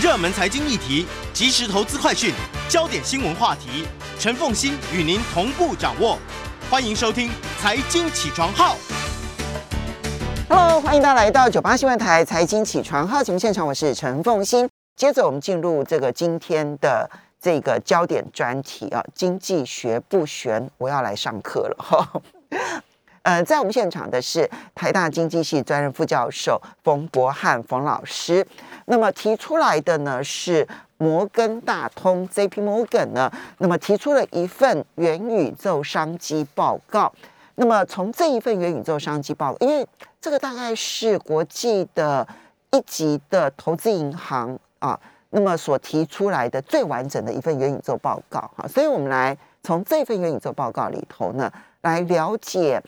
热门财经议题、即时投资快讯、焦点新闻话题，陈凤欣与您同步掌握。欢迎收听《财经起床号》。Hello，欢迎大家来到九八新闻台财经起床号节目现场，我是陈凤欣。接着我们进入这个今天的这个焦点专题啊，经济学不悬，我要来上课了哈。呃，在我们现场的是台大经济系专任副教授冯博翰冯老师。那么提出来的呢是摩根大通 （J.P. Morgan） 呢，那么提出了一份元宇宙商机报告。那么从这一份元宇宙商机报告，因为这个大概是国际的一级的投资银行啊，那么所提出来的最完整的一份元宇宙报告哈，所以我们来从这份元宇宙报告里头呢，来了解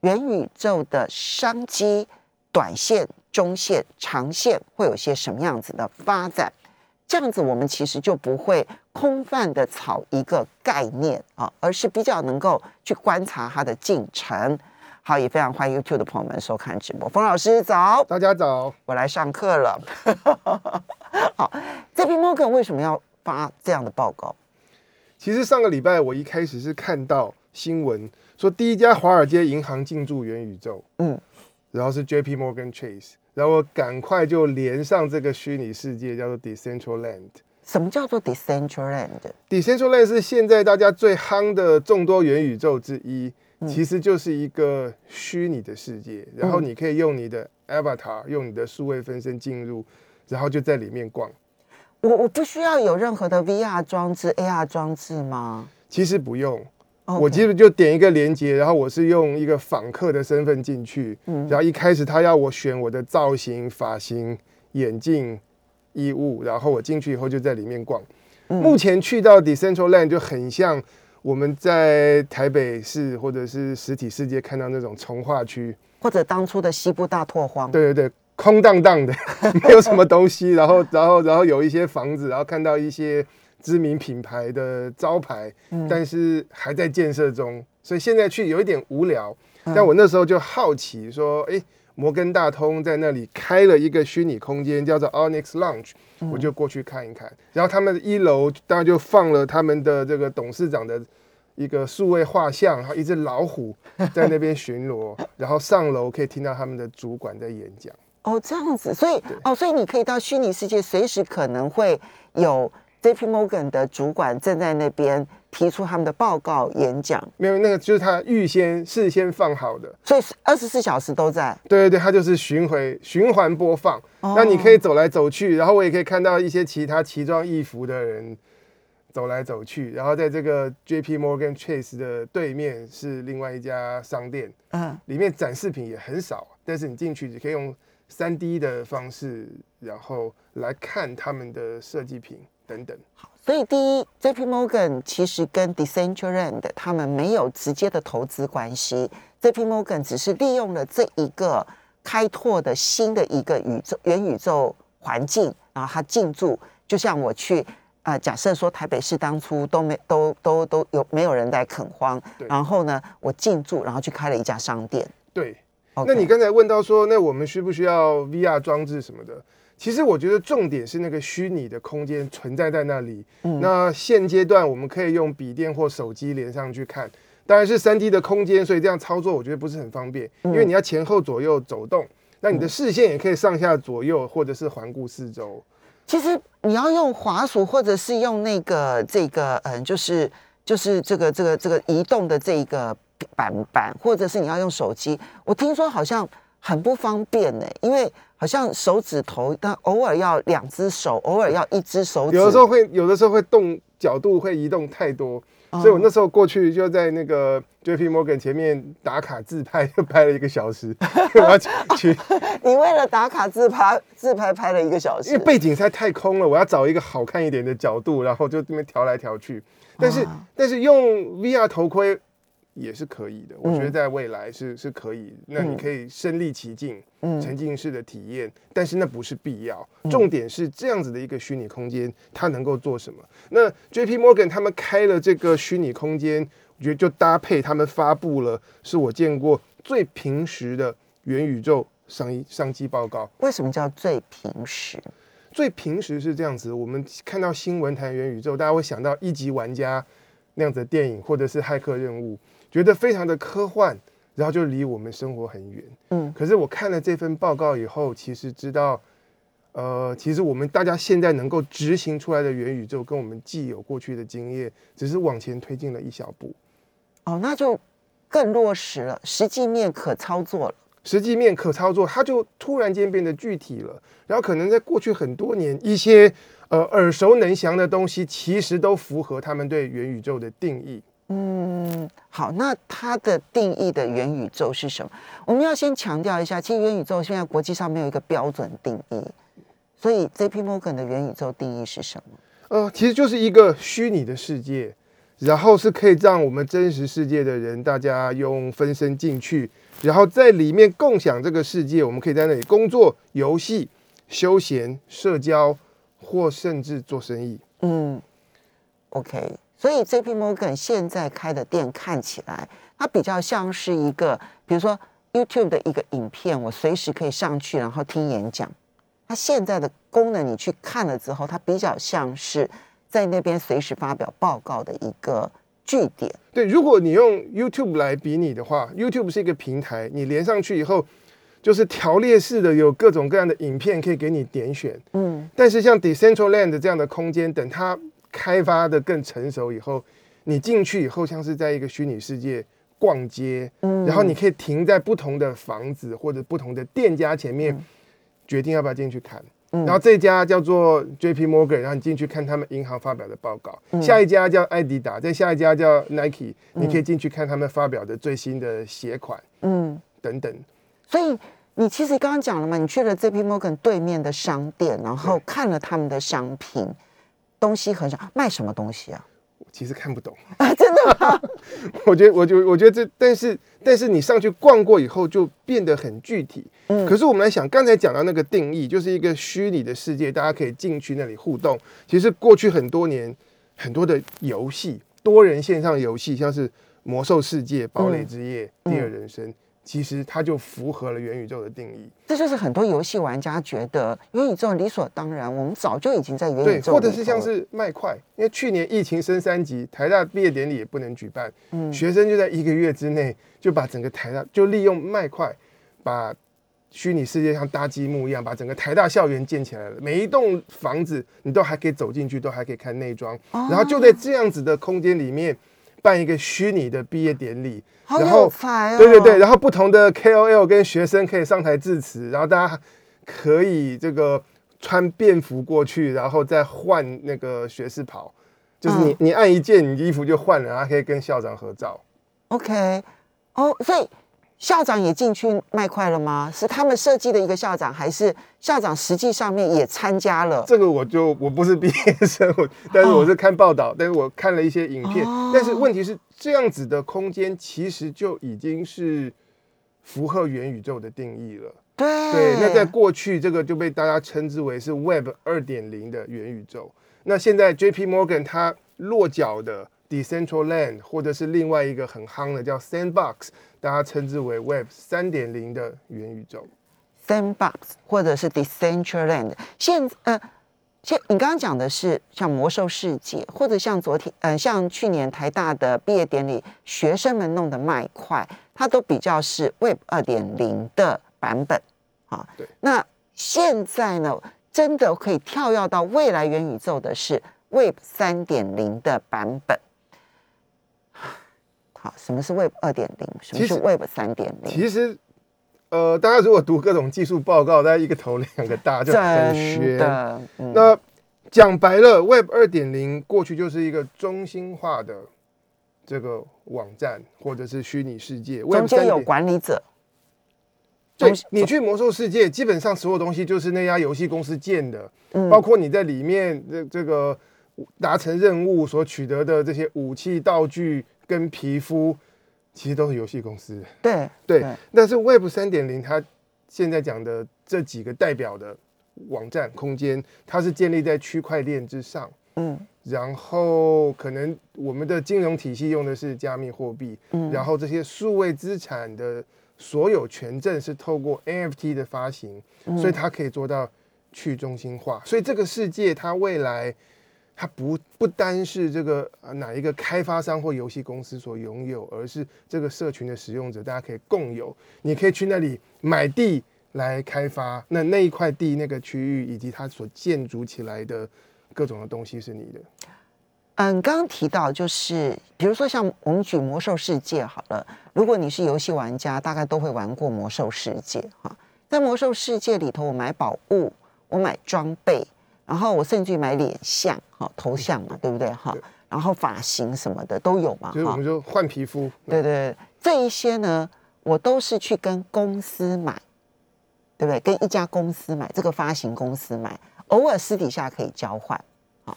元宇宙的商机、短线、中线、长线会有些什么样子的发展。这样子，我们其实就不会空泛的炒一个概念啊，而是比较能够去观察它的进程。好，也非常欢迎 YouTube 的朋友们收看直播。冯老师早，大家早。我来上课了。好，J.P. Morgan 为什么要发这样的报告？其实上个礼拜我一开始是看到新闻说第一家华尔街银行进驻元宇宙，嗯，然后是 J.P. Morgan Chase，然后我赶快就连上这个虚拟世界，叫做 Decentraland。什么叫做 Decentraland？Decentraland 是现在大家最夯的众多元宇宙之一，其实就是一个虚拟的世界，然后你可以用你的 avatar，用你的数位分身进入，然后就在里面逛。我我不需要有任何的 VR 装置、AR 装置吗？其实不用。我基本就点一个连接，然后我是用一个访客的身份进去，嗯然后一开始他要我选我的造型、发型、眼镜、衣物，然后我进去以后就在里面逛。嗯目前去到 Decentraland 就很像我们在台北市或者是实体世界看到那种从化区，或者当初的西部大拓荒？对对对，空荡荡的，没有什么东西，然后然后然后有一些房子，然后看到一些知名品牌的招牌，但是还在建设中，所以现在去有一点无聊。但我那时候就好奇说，哎，摩根大通在那里开了一个虚拟空间，叫做 Onyx Lounge，我就过去看一看。然后他们的一楼当然就放了他们的这个董事长的。一个数位画像，然后一只老虎 在那边巡逻，然后上楼可以听到他们的主管在演讲。哦，这样子，所以哦，所以你可以到虚拟世界，随时可能会有 J.P. Morgan 的主管正在那边提出他们的报告演讲，没有，那个就是他预先事先放好的，所以二十四小时都在。对对对，他就是巡回循环播放。哦那你可以走来走去，然后我也可以看到一些其他奇装异服的人走来走去，然后在这个 J.P. Morgan Chase 的对面是另外一家商店，嗯，里面展示品也很少，但是你进去只可以用三 D 的方式，然后来看他们的设计品等等。好所以第一，J.P. Morgan 其实跟 Decentraland 他们没有直接的投资关系，J.P. Morgan 只是利用了这一个开拓的新的一个宇宙元宇宙环境，然后他进驻，就像我去。呃，假设说台北市当初都没都都都有没有人在垦荒，对然后呢，我进驻，然后去开了一家商店。对那你刚才问到说，那我们需不需要 VR 装置什么的？其实我觉得重点是那个虚拟的空间存在在那里。嗯那现阶段我们可以用笔电或手机连上去看，当然是三 D 的空间，所以这样操作我觉得不是很方便，因为你要前后左右走动，那你的视线也可以上下左右或者是环顾四周。其实你要用滑鼠，或者是用那个这个嗯，就是就是这个这个这个移动的这一个板板，或者是你要用手机，我听说好像很不方便呢，因为好像手指头，但偶尔要两只手，偶尔要一只手指。有的时候会，有的时候会动角度会移动太多，所以我那时候过去就在那个 J.P. Morgan 前面打卡自拍，就拍了一个小时，我要去去，你为了打卡自拍自拍拍了一个小时，因为背景实在太空了，我要找一个好看一点的角度，然后就这边调来调去。但是、但是用 VR 头盔也是可以的，我觉得在未来是是可以，那你可以身临其境，沉浸式的体验，但是那不是必要，重点是这样子的一个虚拟空间，它能够做什么？那 J.P. Morgan 他们开了这个虚拟空间，我觉得就搭配他们发布了，是我见过最平实的元宇宙商商机报告。为什么叫最平时？最平时是这样子，我们看到新闻谈元宇宙，大家会想到一级玩家那样子的电影，或者是骇客任务，觉得非常的科幻，然后就离我们生活很远。嗯，可是我看了这份报告以后，其实知道，呃，其实我们大家现在能够执行出来的元宇宙，跟我们既有过去的经验，只是往前推进了一小步。哦，那就更落实了，实际面可操作了。实际面可操作，它就突然间变得具体了。然后可能在过去很多年，一些呃耳熟能详的东西，其实都符合他们对元宇宙的定义。嗯，好，那它的定义的元宇宙是什么？我们要先强调一下，其实元宇宙现在国际上没有一个标准定义，所以 J.P. Morgan 的元宇宙定义是什么？呃，其实就是一个虚拟的世界，然后是可以让我们真实世界的人，大家用分身进去，然后在里面共享这个世界。我们可以在那里工作、游戏、休闲、社交，或甚至做生意。嗯，OK，所以 J.P. Morgan 现在开的店看起来，它比较像是一个，比如说 YouTube 的一个影片，我随时可以上去，然后听演讲。它现在的功能，你去看了之后，它比较像是在那边随时发表报告的一个据点。对，如果你用 YouTube 来比拟的话，YouTube 是一个平台，你连上去以后，就是条列式的，有各种各样的影片可以给你点选。嗯但是像 Decentraland 这样的空间，等它开发的更成熟以后，你进去以后像是在一个虚拟世界逛街，嗯然后你可以停在不同的房子或者不同的店家前面，决定要不要进去看。嗯然后这家叫做 J.P. Morgan，然后你进去看他们银行发表的报告。嗯下一家叫艾迪达，再下一家叫 Nike，、你可以进去看他们发表的最新的鞋款嗯，等等。所以你其实刚刚讲了嘛，你去了 J.P. Morgan 对面的商店，然后看了他们的商品，东西很少，卖什么东西啊？其实看不懂，啊，真的吗？我觉得，我就我觉得这，但是但是你上去逛过以后，就变得很具体。嗯可是我们来想，刚才讲到那个定义，就是一个虚拟的世界，大家可以进去那里互动。其实过去很多年，很多的游戏，多人线上游戏，像是《魔兽世界》《堡垒之夜》嗯第二人生》，其实它就符合了元宇宙的定义。这就是很多游戏玩家觉得元宇宙理所当然，我们早就已经在元宇对，宙或者是像是麦块，因为去年疫情升三级，台大毕业典礼也不能举办，嗯学生就在一个月之内就把整个台大就利用麦块，把虚拟世界像搭积木一样，把整个台大校园建起来了。每一栋房子你都还可以走进去，都还可以看内装，哦然后就在这样子的空间里面办一个虚拟的毕业典礼，然后。对对对，然后不同的 KOL 跟学生可以上台致辞，然后大家可以这个穿便服过去，然后再换那个学士袍，就是你、嗯你按一件，你衣服就换了，然后可以跟校长合照。OK，哦，所以校长也进去卖块了吗？是他们设计的一个校长，还是校长实际上面也参加了？这个我就我不是毕业生，我但是我是看报道，但是我看了一些影片，哦但是问题是这样子的空间其实就已经是符合元宇宙的定义了。对对，那在过去这个就被大家称之为是 Web 二点零的元宇宙。那现在 J.P. Morgan 它落脚的 Decentraland，或者是另外一个很夯的叫 Sandbox，大家称之为 Web 三点零的元宇宙。Sandbox 或者是 Decentraland，现呃，现你刚刚讲的是像魔兽世界，或者像昨天呃，像去年台大的毕业典礼，学生们弄的麦块，它都比较是 Web 二点零的版本啊。对。那现在呢，真的可以跳跃到未来元宇宙的是 Web 三点零的版本。好，什么是 Web 二点零？什么是 Web 三点零？其实，呃，大家如果读各种技术报告，大家一个头两个大，就很真玄。嗯那讲白了，Web 二点零过去就是一个中心化的这个网站或者是虚拟世界。中间有管理者，对你去魔兽世界，基本上所有东西就是那家游戏公司建的，嗯包括你在里面这这个达成任务所取得的这些武器、道具跟皮肤，其实都是游戏公司的。对对对，但是 Web 三点零它现在讲的这几个代表的网站空间，它是建立在区块链之上。嗯然后可能我们的金融体系用的是加密货币，嗯然后这些数位资产的所有权证是透过 NFT 的发行，嗯所以它可以做到去中心化，所以这个世界它未来它不不单是这个呃哪一个开发商或游戏公司所拥有，而是这个社群的使用者，大家可以共有。你可以去那里买地来开发，那那一块地、那个区域以及它所建筑起来的各种的东西是你的。嗯，刚刚提到就是，比如说像我们举魔兽世界好了，如果你是游戏玩家，大概都会玩过魔兽世界哈。在魔兽世界里头，我买宝物，我买装备，然后我甚至于买脸像哈头像嘛，对不对哈？然后发型什么的都有嘛哈就是我们。就换皮肤，对对对，这一些呢，我都是去跟公司买，对不对？跟一家公司买，这个发行公司买，偶尔私底下可以交换啊。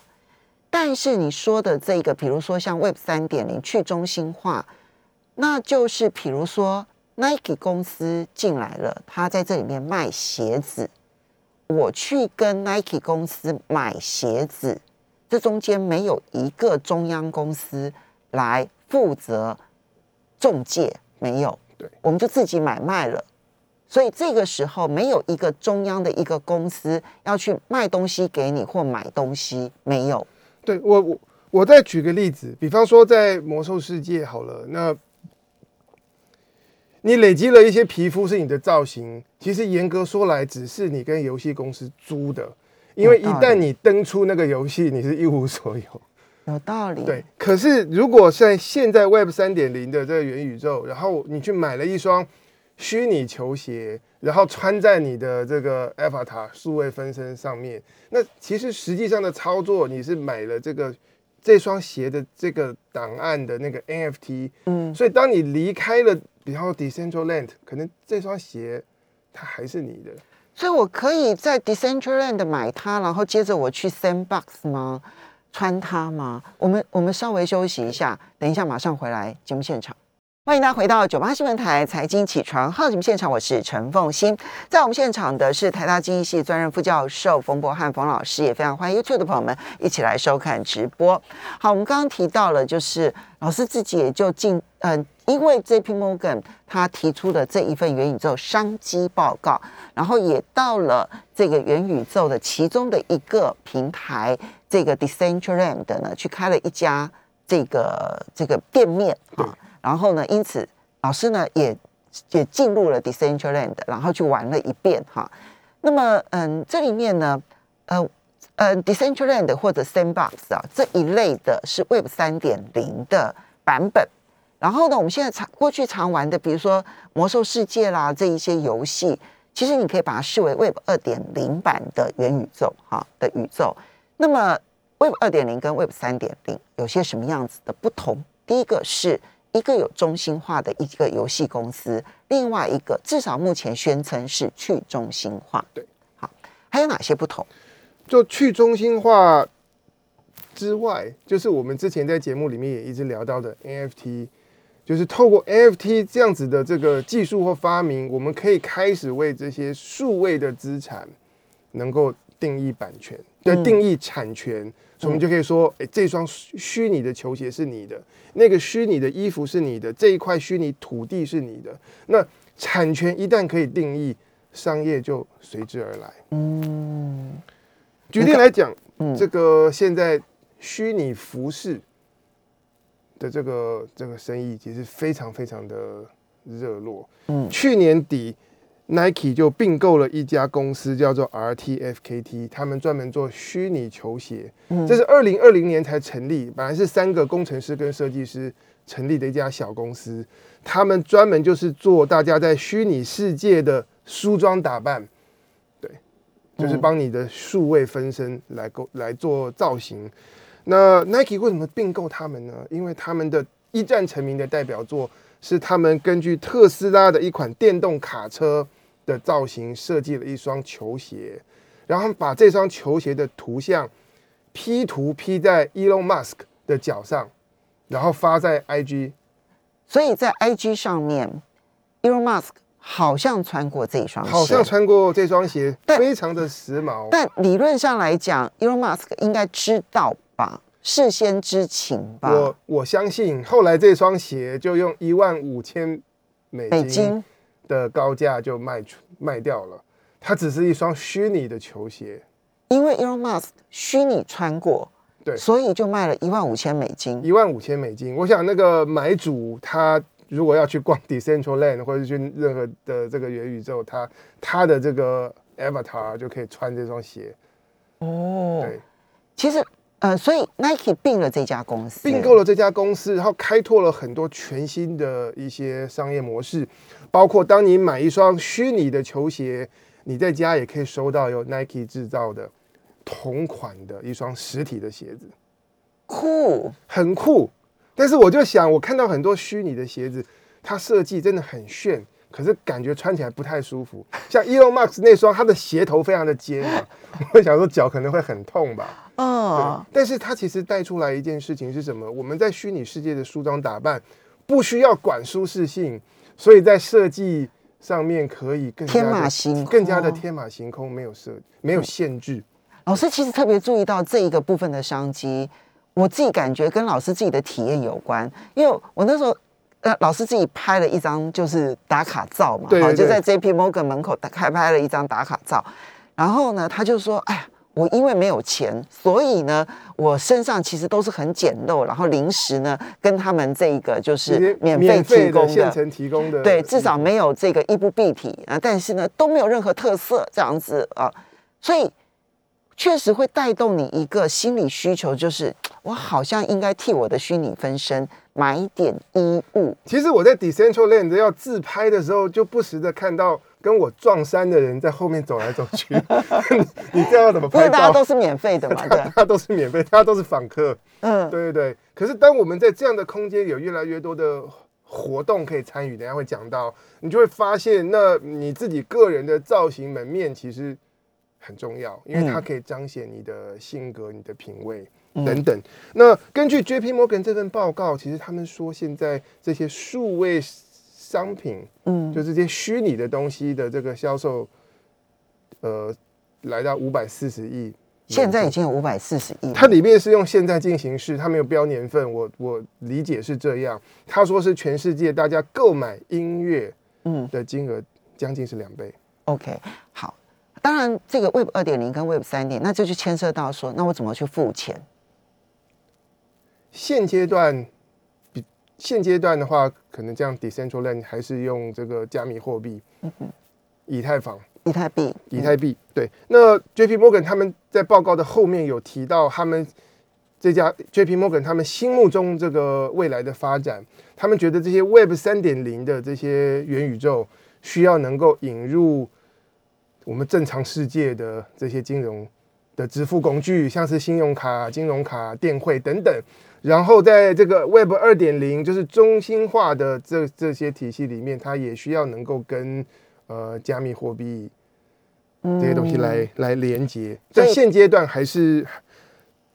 但是你说的这个，比如说像 Web 三点零去中心化，那就是比如说 Nike 公司进来了，他在这里面卖鞋子，我去跟 Nike 公司买鞋子，这中间没有一个中央公司来负责中介，没有，对，我们就自己买卖了。所以这个时候没有一个中央的一个公司要去卖东西给你或买东西，没有。对我我我再举个例子，比方说在魔兽世界好了，那你累积了一些皮肤是你的造型，其实严格说来，只是你跟游戏公司租的，因为一旦你登出那个游戏，你是一无所有。有道理。对，可是如果在现在 Web 三点零的这个元宇宙，然后你去买了一双虚拟球鞋，然后穿在你的这个 Avatar 数位分身上面，那其实实际上的操作，你是买了这个这双鞋的这个档案的那个 NFT，嗯，所以当你离开了，比方 Decentraland，可能这双鞋它还是你的。所以我可以在 Decentraland 买它，然后接着我去 Sandbox 吗？穿它吗？我们我们稍微休息一下，等一下马上回来节目现场。欢迎大家回到九八新闻台财经起床号节目现场，我是陈凤欣。在我们现场的是台大经济系专任副教授冯博翰冯老师，也非常欢迎 YouTube 的朋友们一起来收看直播。好，我们刚刚提到了，就是老师自己也就进嗯、因为 JP Morgan 他提出的这一份元宇宙商机报告，然后也到了这个元宇宙的其中的一个平台，这个 Decentraland 呢，去开了一家这个这个店面啊，然后呢，因此老师呢也也进入了 Decentraland，然后去玩了一遍哈。那么嗯，这里面呢，呃呃，Decentraland 或者 Sandbox 啊这一类的是 Web 三点零的版本。然后呢，我们现在常过去常玩的，比如说魔兽世界啦这一些游戏，其实你可以把它视为 Web 二点零版的元宇宙哈的宇宙。那么 Web 二点零跟 Web 三点零有些什么样子的不同？第一个是一个有中心化的一个游戏公司，另外一个至少目前宣称是去中心化。对，好，还有哪些不同？就去中心化之外，就是我们之前在节目里面也一直聊到的 NFT，就是透过 NFT 这样子的这个技术或发明，我们可以开始为这些数位的资产能够定义版权，对，嗯定义产权，所以我们就可以说，哎，这双虚虚拟的球鞋是你的，那个虚拟的衣服是你的，这一块虚拟土地是你的。那产权一旦可以定义，商业就随之而来。嗯举例来讲，嗯这个现在虚拟服饰的这个这个生意其实非常非常的热络。嗯去年底，Nike 就并购了一家公司，叫做 RTFKT，他们专门做虚拟球鞋。嗯这是二零二零年才成立，本来是三个工程师跟设计师成立的一家小公司，他们专门就是做大家在虚拟世界的梳妆打扮，对，就是帮你的数位分身来构来做造型。那 Nike 为什么并购他们呢？因为他们的一战成名的代表作是他们根据特斯拉的一款电动卡车的造型设计了一双球鞋，然后把这双球鞋的图像 P 图 P 在 Elon Musk 的脚上，然后发在 IG。所以在 IG 上面，Elon Musk 好像穿过这一双鞋，好像穿过这双鞋，但非常的时髦。但理论上来讲，Elon Musk 应该知道吧，事先知情吧我，我相信后来这双鞋就用一万五千美北金京的高价就卖出卖掉了。它只是一双虚拟的球鞋，因为 Elon Musk 虚拟穿过，对所以就卖了一万五千美金。一万五千美金。我想那个买主他如果要去逛 Decentraland 或者去任何的这个元宇宙，他他的这个 avatar 就可以穿这双鞋。哦，对，其实呃，所以 Nike 并了这家公司，并购了这家公司，然后开拓了很多全新的一些商业模式，包括当你买一双虚拟的球鞋，你在家也可以收到由 Nike 制造的同款的一双实体的鞋子，酷，很酷。但是我就想，我看到很多虚拟的鞋子，它设计真的很炫，可是感觉穿起来不太舒服。像 Elon Musk 那双，它的鞋头非常的尖嘛，我想说脚可能会很痛吧。嗯，，但是它其实带出来一件事情是什么？我们在虚拟世界的梳妆打扮不需要管舒适性，所以在设计上面可以更加天的马行空更加的天马行空，没有设没有限制。老师其实特别注意到这一个部分的商机，我自己感觉跟老师自己的体验有关，因为我那时候。呃，老师自己拍了一张就是打卡照嘛，好对对就在 J.P. Morgan 门口打开拍了一张打卡照，然后呢，他就说：“哎呀，我因为没有钱，所以呢，我身上其实都是很简陋，然后零食呢跟他们这个就是免费免费提供现成提供的，对，至少没有这个衣不蔽体啊，但是呢都没有任何特色这样子啊，所以确实会带动你一个心理需求，就是我好像应该替我的虚拟分身买一点衣物。其实我在 Decentraland 要自拍的时候，就不时的看到跟我撞衫的人在后面走来走去。你这样要怎么拍因为大家？都是免费的嘛，对大，家都是免费，大家都是访客。嗯，对对对。可是当我们在这样的空间有越来越多的活动可以参与，等下会讲到，你就会发现，那你自己个人的造型门面其实很重要，因为它可以彰显你的性格、你的品味。等等，那根据 J.P. Morgan 这份报告，其实他们说现在这些数位商品，嗯，就这些虚拟的东西的这个销售，呃，来到五百四十亿。现在已经有五百四十亿，它里面是用现在进行式，它没有标年份，我我理解是这样。他说是全世界大家购买音乐嗯的金额将近是两倍。，OK，好。当然，这个 Web 二点零跟 Web 三点，那这就牵涉到说，那我怎么去付钱？现阶段比现阶段的话，可能这样 Decentraland 还是用这个加密货币，以太坊。以太币，以太币。对，那 J.P. Morgan 他们在报告的后面有提到，他们这家 J.P. Morgan 他们心目中这个未来的发展，他们觉得这些 Web 三点零的这些元宇宙需要能够引入我们正常世界的这些金融的支付工具，像是信用卡、金融卡、电汇等等。然后在这个 Web 二点零，就是中心化的这这些体系里面，它也需要能够跟呃加密货币这些东西来、来连接。在现阶段还是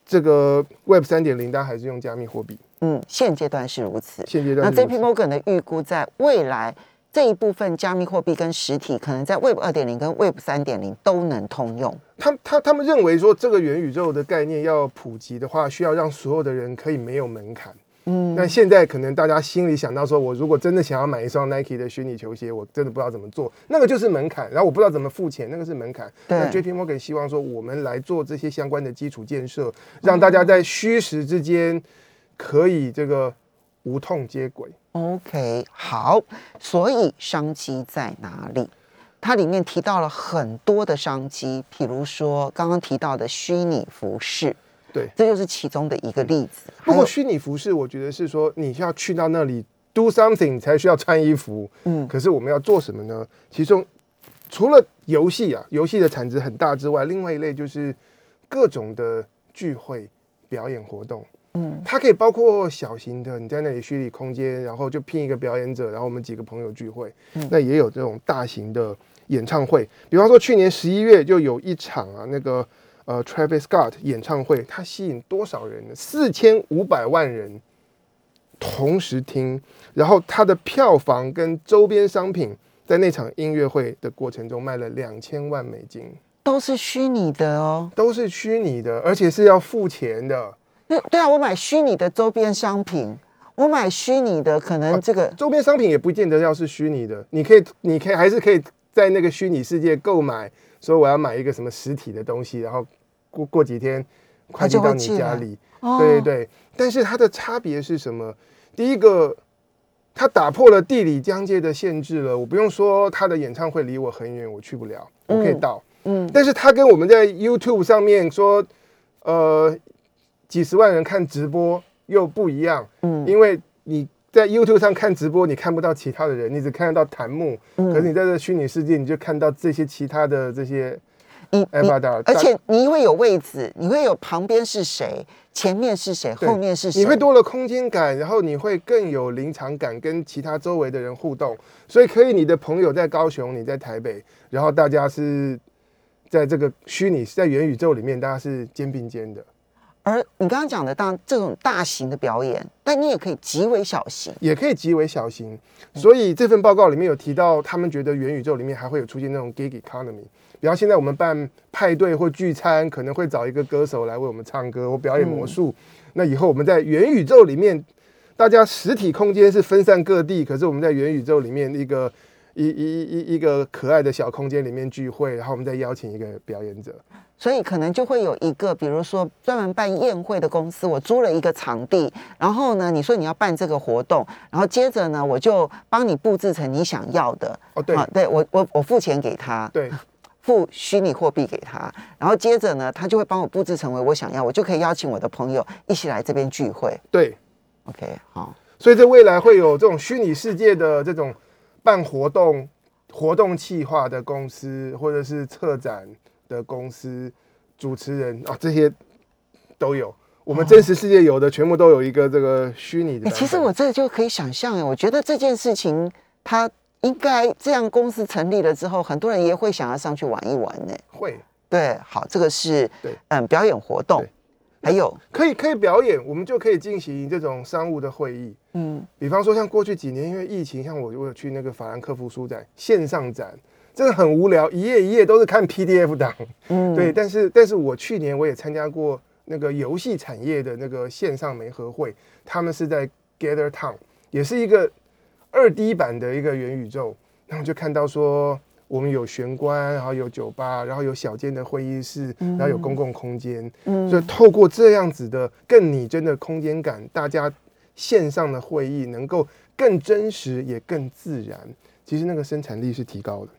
这个 Web 三点零，大家还是用加密货币。嗯，现阶段是如此。现阶段是如 JP 此 Morgan 的预估，在未来这一部分加密货币跟实体，可能在 Web 二点零跟 Web 三点零都能通用。他他他们认为说，这个元宇宙的概念要普及的话，需要让所有的人可以没有门槛。嗯，那现在可能大家心里想到说，我如果真的想要买一双 Nike 的虚拟球鞋，我真的不知道怎么做，那个就是门槛。然后我不知道怎么付钱，那个是门槛。对那 JP Morgan 希望说，我们来做这些相关的基础建设，让大家在虚实之间可以这个无痛接轨。OK，好，所以商机在哪里？它里面提到了很多的商机，比如说刚刚提到的虚拟服饰，对，这就是其中的一个例子。不过虚拟服饰，我觉得是说你要去到那里 do something 才需要穿衣服。嗯可是我们要做什么呢？其中除了游戏啊，游戏的产值很大之外，另外一类就是各种的聚会、表演活动。嗯它可以包括小型的，你在那里虚拟空间，然后就聘一个表演者，然后我们几个朋友聚会。嗯那也有这种大型的演唱会，比方说去年十一月就有一场啊，那个呃 Travis Scott 演唱会，它吸引多少人呢？四千五百万人同时听，然后它的票房跟周边商品在那场音乐会的过程中卖了两千万美金，都是虚拟的哦。都是虚拟的，而且是要付钱的。对对啊，我买虚拟的周边商品，我买虚拟的，可能这个周边商品也不见得要是虚拟的，你可以，你可以还是可以在那个虚拟世界购买，说我要买一个什么实体的东西，然后过过几天快递到你家里。哦对对，但是它的差别是什么？第一个，它打破了地理疆界的限制了。我不用说他的演唱会离我很远，我去不了，我可以嗯到。嗯，但是他跟我们在 YouTube 上面说，呃，几十万人看直播又不一样。嗯因为你在 YouTube 上看直播，你看不到其他的人，你只看得到弹幕。嗯可是你在这虚拟世界，你就看到这些其他的这些你你 avatar，而且你会有位置，你会有旁边是谁，前面是谁，后面是谁，你会多了空间感，然后你会更有临场感，跟其他周围的人互动。所以可以，你的朋友在高雄，你在台北，然后大家是在这个虚拟在元宇宙里面，大家是肩并肩的，而你刚刚讲的当这种大型的表演，但你也可以极为小型。也可以极为小型。所以这份报告里面有提到，他们觉得元宇宙里面还会有出现那种 gig economy。比方现在我们办派对或聚餐，可能会找一个歌手来为我们唱歌或表演魔术。那以后我们在元宇宙里面，大家实体空间是分散各地，可是我们在元宇宙里面一个一一一一个可爱的小空间里面聚会，然后我们再邀请一个表演者。所以可能就会有一个，比如说专门办宴会的公司，我租了一个场地，然后呢，你说你要办这个活动，然后接着呢，我就帮你布置成你想要的。哦，对啊，对我我我付钱给他，对付虚拟货币给他，然后接着呢，他就会帮我布置成为我想要，我就可以邀请我的朋友一起来这边聚会。对，OK，好，所以在未来会有这种虚拟世界的这种办活动、活动企划的公司，或者是策展的公司、主持人啊，这些都有。我们真实世界有的全部都有一个这个虚拟的。其实我这就可以想象，哎，我觉得这件事情它应该这样公司成立了之后，很多人也会想要上去玩一玩呢。会对，好，这个是对嗯表演活动对，还有可以可以表演，我们就可以进行这种商务的会议。嗯比方说，像过去几年因为疫情，像我我有去那个法兰克福书展线上展，真的很无聊，一页一页都是看 PDF 档。嗯，对，但是但是我去年我也参加过那个游戏产业的那个线上媒合会，他们是在 Gather Town，也是一个二 D 版的一个元宇宙，然后就看到说我们有玄关，然后有酒吧，然后有小间的会议室，然后有公共空间，嗯。所以透过这样子的更拟真的空间感，大家线上的会议能够更真实也更自然，其实那个生产力是提高的。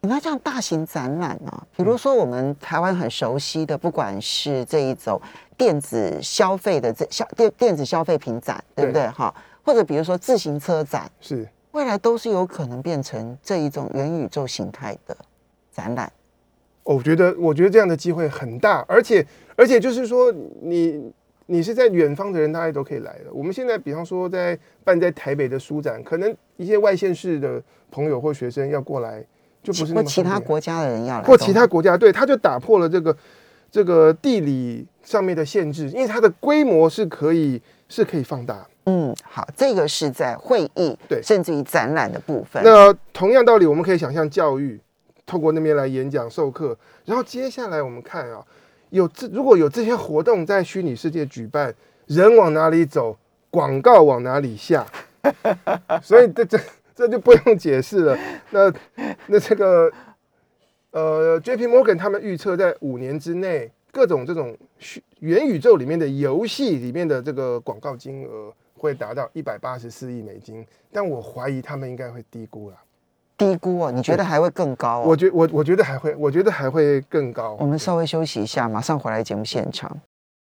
那这样大型展览啊，比如说我们台湾很熟悉的，不管是这一种电子消费的这消电电子消费品展，对不对对？哈，或者比如说自行车展，是未来都是有可能变成这一种元宇宙形态的展览。哦我觉得，我觉得这样的机会很大，而且而且就是说，你你是在远方的人，大家都可以来的。我们现在比方说在办在台北的书展，可能一些外县市的朋友或学生要过来，就不是其他国家的人要来，或其他国家，对，它就打破了这个这个地理上面的限制，因为它的规模是可以是可以放大。嗯，好，这个是在会议，对甚至于展览的部分。那同样道理，我们可以想象教育，透过那边来演讲授课，然后接下来我们看啊，有这如果有这些活动在虚拟世界举办，人往哪里走，广告往哪里下，所以这这这就不用解释了。那 那这个呃，J P Morgan 他们预测在五年之内，各种这种元宇宙里面的游戏里面的这个广告金额会达到一百八十四亿美金，但我怀疑他们应该会低估了。低估哦，你觉得还会更高哦？我觉我我觉得还会，我觉得还会更高。我们稍微休息一下，马上回来节目现场。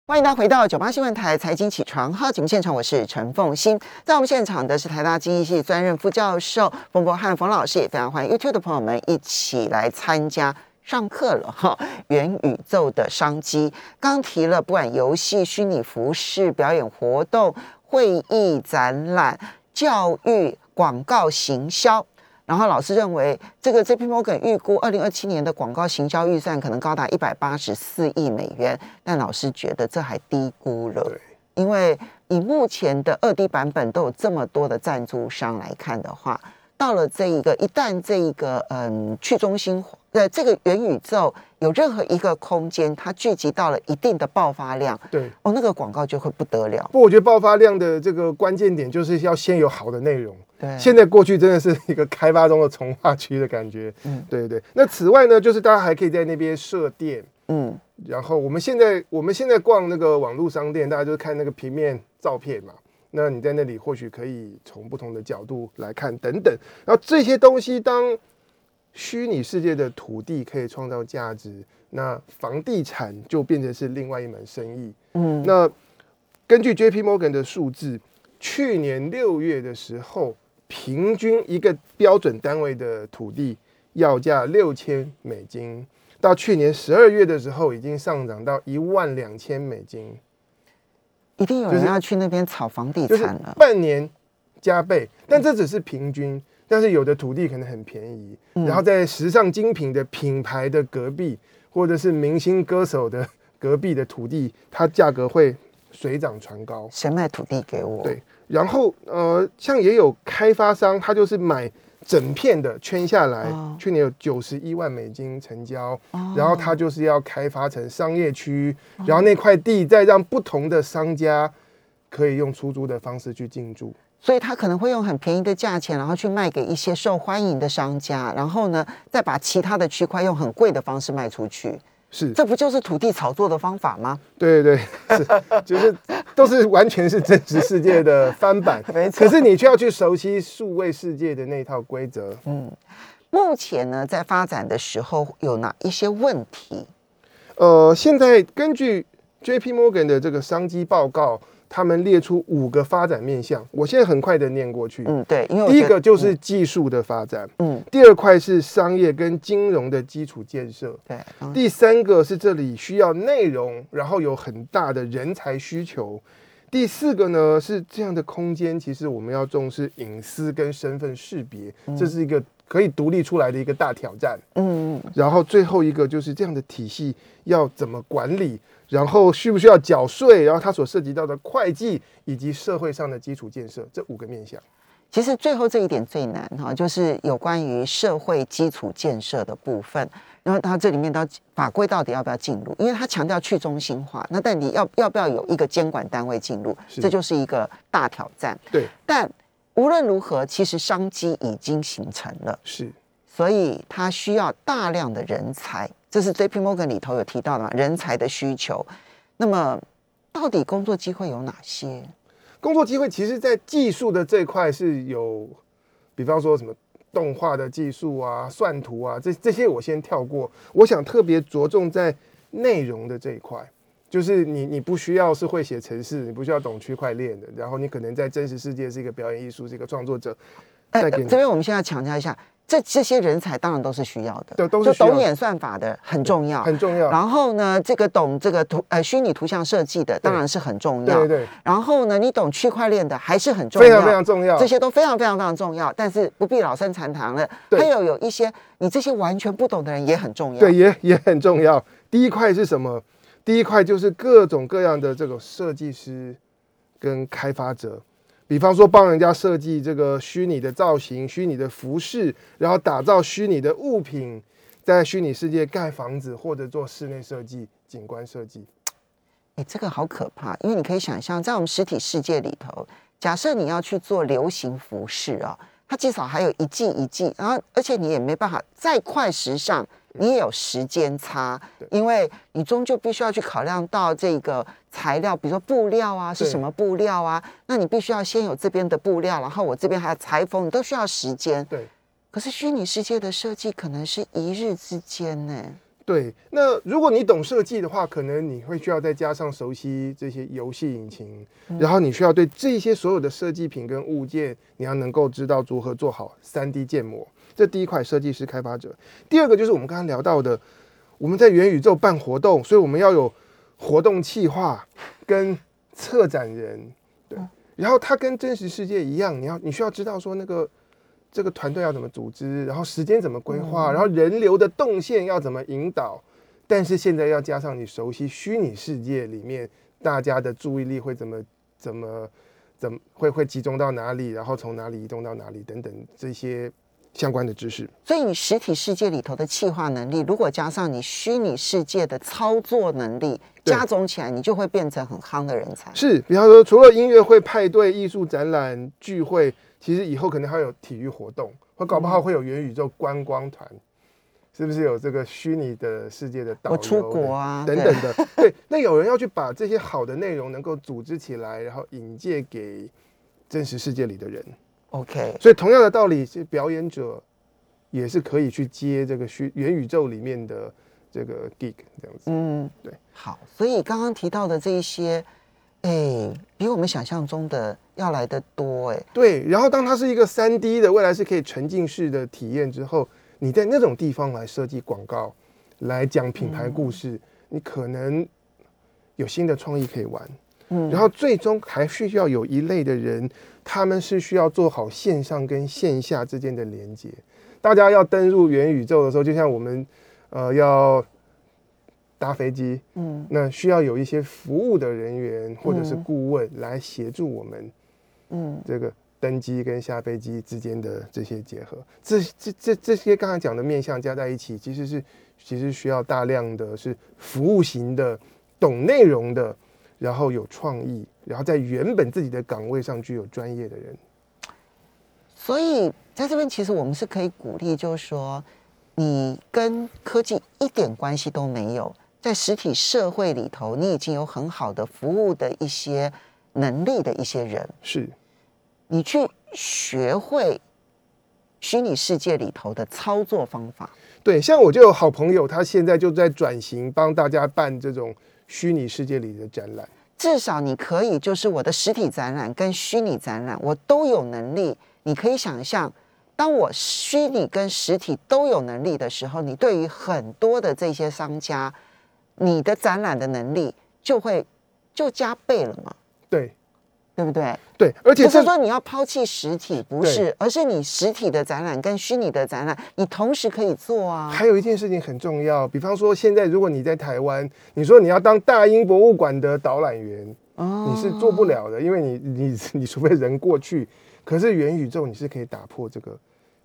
欢迎大家回到九八新闻台财经起床号节目现场，我是陈凤欣。在我们现场的是台大经济系专任副教授冯博翰冯老师，也非常欢迎 YouTube 的朋友们一起来参加。上课了哈，元宇宙的商机。刚提了，不管游戏、虚拟服饰、表演活动、会议、展览、教育、广告、行销，然后老师认为，这个 JP Morgan 预估二零二七年的广告行销预算可能高达一百八十四亿美元，但老师觉得这还低估了，因为以目前的二 D 版本都有这么多的赞助商来看的话，到了这一个一旦这一个嗯去中心化呃这个元宇宙有任何一个空间，它聚集到了一定的爆发量，对。哦，那个广告就会不得了。不，我觉得爆发量的这个关键点就是要先有好的内容。对，现在过去真的是一个开发中的从化区的感觉。嗯，对对。那此外呢，就是大家还可以在那边设店。嗯，然后我们现在我们现在逛那个网络商店，大家就是看那个平面照片嘛。那你在那里或许可以从不同的角度来看等等。然后这些东西，当虚拟世界的土地可以创造价值，那房地产就变成是另外一门生意。嗯，那根据 J P Morgan 的数字，去年六月的时候，平均一个标准单位的土地要价六千美金。到去年十二月的时候，已经上涨到一万两千美金，一定有人要去那边炒房地产了。半年加倍，但这只是平均。但是有的土地可能很便宜，然后在时尚精品的品牌的隔壁，或者是明星歌手的隔壁的土地，它价格会水涨船高。谁卖土地给我？对，然后呃，像也有开发商，他就是买。整片的圈下来，去年有九十一万美金成交，然后他就是要开发成商业区，然后那块地再让不同的商家可以用出租的方式去进驻，所以他可能会用很便宜的价钱，然后去卖给一些受欢迎的商家，然后呢，再把其他的区块用很贵的方式卖出去。是，这不就是土地炒作的方法吗？对对对，是，就是都是完全是真实世界的翻版，没错。可是你却要去熟悉数位世界的那套规则。嗯，目前呢，在发展的时候有哪一些问题？呃，现在根据 J P Morgan 的这个商机报告。他们列出五个发展面向，我现在很快的念过去。嗯，对，因为第一个就是技术的发展，嗯，第二块是商业跟金融的基础建设，对，第三个是这里需要内容，然后有很大的人才需求，第四个呢是这样的空间，其实我们要重视隐私跟身份识别，这是一个可以独立出来的一个大挑战。嗯，然后最后一个就是这样的体系要怎么管理。然后需不需要缴税？然后它所涉及到的会计以及社会上的基础建设这五个面向，其实最后这一点最难哈，就是有关于社会基础建设的部分。然后它这里面到法规到底要不要进入？因为它强调去中心化，那但你要要不要有一个监管单位进入？这就是一个大挑战。对，但无论如何，其实商机已经形成了，是，所以它需要大量的人才。这是 J P Morgan 里头有提到的嘛？人才的需求。那么，到底工作机会有哪些？工作机会其实，在技术的这块是有，比方说什么动画的技术啊、算图啊，这这些我先跳过。我想特别着重在内容的这一块，就是你你不需要是会写程式，你不需要懂区块链的，然后你可能在真实世界是一个表演艺术，是一个创作者。哎，这边我们现在强调一下。这这些人才当然都是需要的，对，都是懂演算法的很重要，很重要。然后呢，这个懂这个图呃虚拟图像设计的当然是很重要，对对。然后呢，你懂区块链的还是很重要，非常非常重要。这些都非常非常非常重要，但是不必老生常谈了。还有有一些你这些完全不懂的人也很重要，对，也也很重要。第一块是什么？第一块就是各种各样的这种设计师跟开发者。比方说，帮人家设计这个虚拟的造型、虚拟的服饰，然后打造虚拟的物品，在虚拟世界盖房子或者做室内设计、景观设计。哎，这个好可怕，因为你可以想象，在我们实体世界里头，假设你要去做流行服饰啊，它至少还有一季一季，然后而且你也没办法再快时尚。你也有时间差，因为你终究必须要去考量到这个材料，比如说布料啊，是什么布料啊？那你必须要先有这边的布料，然后我这边还要裁缝，你都需要时间。对。可是虚拟世界的设计可能是一日之间呢。对。那如果你懂设计的话，可能你会需要再加上熟悉这些游戏引擎，然后你需要对这些所有的设计品跟物件，你要能够知道如何做好三 D 建模。这第一块设计师开发者，第二个就是我们刚刚聊到的，我们在元宇宙办活动，所以我们要有活动企划跟策展人，对，然后它跟真实世界一样，你要你需要知道说那个这个团队要怎么组织，然后时间怎么规划，然后人流的动线要怎么引导，但是现在要加上你熟悉虚拟世界里面大家的注意力会怎么怎么怎么会会集中到哪里，然后从哪里移动到哪里等等这些相关的知识。所以你实体世界里头的气化能力，如果加上你虚拟世界的操作能力，加总起来，你就会变成很夯的人才。是，比方说，除了音乐会、派对、艺术展览、聚会，其实以后可能还有体育活动，或搞不好会有元宇宙观光团，是不是有这个虚拟的世界的导游我出国啊等等的？对，那有人要去把这些好的内容能够组织起来，然后引介给真实世界里的人。OK，所以同样的道理，是表演者也是可以去接这个虚元宇宙里面的这个 gig 这样子。嗯，对，好，所以刚刚提到的这一些，哎，比我们想象中的要来的多，哎，对，然后当它是一个三 D 的未来是可以沉浸式的体验之后，你在那种地方来设计广告，来讲品牌故事，你可能有新的创意可以玩。嗯。然后最终还需要有一类的人，他们是需要做好线上跟线下之间的连接。大家要登入元宇宙的时候，就像我们呃要搭飞机，嗯。那需要有一些服务的人员或者是嗯顾问来协助我们嗯。这个登机跟下飞机之间的这些结合，这这这这些刚才讲的面向加在一起，其实是其实需要大量的是服务型的、懂内容的，然后有创意，然后在原本自己的岗位上具有专业的人。所以在这边，其实我们是可以鼓励，就是说，你跟科技一点关系都没有，在实体社会里头，你已经有很好的服务的一些能力的一些人，是你去学会虚拟世界里头的操作方法。对，像我就有好朋友，他现在就在转型，帮大家办这种虚拟世界里的展览。至少你可以，就是我的实体展览跟虚拟展览，我都有能力。你可以想象，当我虚拟跟实体都有能力的时候，你对于很多的这些商家，你的展览的能力就会就加倍了嘛，对不对？对，而且是说你要抛弃实体，不是，而是你实体的展览跟虚拟的展览，你同时可以做啊。还有一件事情很重要，比方说现在如果你在台湾，你说你要当大英博物馆的导览员，哦你是做不了的，因为你 你你除非人过去，可是元宇宙你是可以打破这个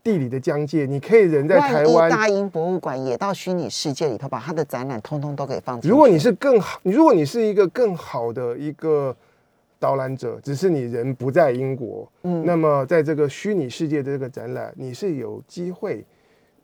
地理的疆界，你可以人在台湾。大英博物馆也到虚拟世界里头，把它的展览通通都给放。如果你是更好，如果你是一个更好的一个导览者，只是你人不在英国，嗯那么在这个虚拟世界的这个展览，你是有机会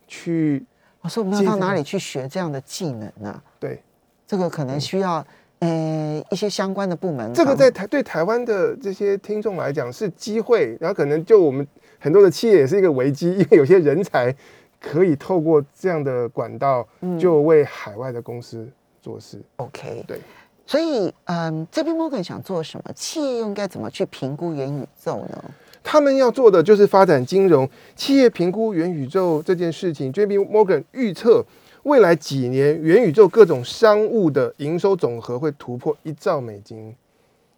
去我说我们要到哪里去学这样的技能呢、对这个可能需要呃一些相关的部门帮。这个在台对台湾的这些听众来讲是机会，然后可能就我们很多的企业也是一个危机，因为有些人才可以透过这样的管道，就为海外的公司做事。OK。对，所以嗯，这边 Morgan 想做什么？企业又应该怎么去评估元宇宙呢？他们要做的就是发展金融企业评估元宇宙这件事情。JP Morgan 预测未来几年元宇宙各种商务的营收总和会突破一兆美金，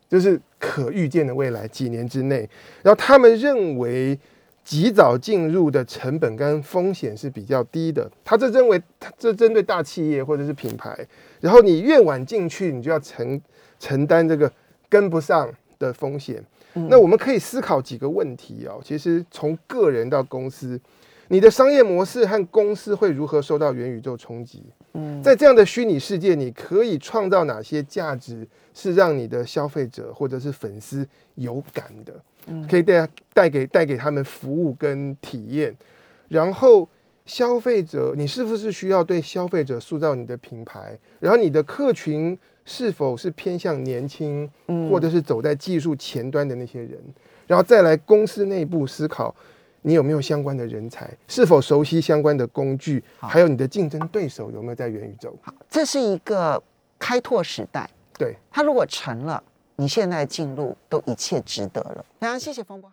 就是可预见的未来几年之内。然后他们认为。及早进入的成本跟风险是比较低的，他这认为这针对大企业或者是品牌，然后你越晚进去，你就要承承担这个跟不上的风险。那我们可以思考几个问题哦。其实从个人到公司，你的商业模式和公司会如何受到元宇宙冲击？嗯，在这样的虚拟世界，你可以创造哪些价值是让你的消费者或者是粉丝有感的？可以带带给带给他们服务跟体验。然后消费者，你是不是需要对消费者塑造你的品牌？然后你的客群是否是偏向年轻，或者是走在技术前端的那些人？然后再来公司内部思考，你有没有相关的人才？是否熟悉相关的工具？还有你的竞争对手有没有在元宇宙？这是一个开拓时代。对，它如果成了，你现在进入都一切值得了。非常谢谢风波。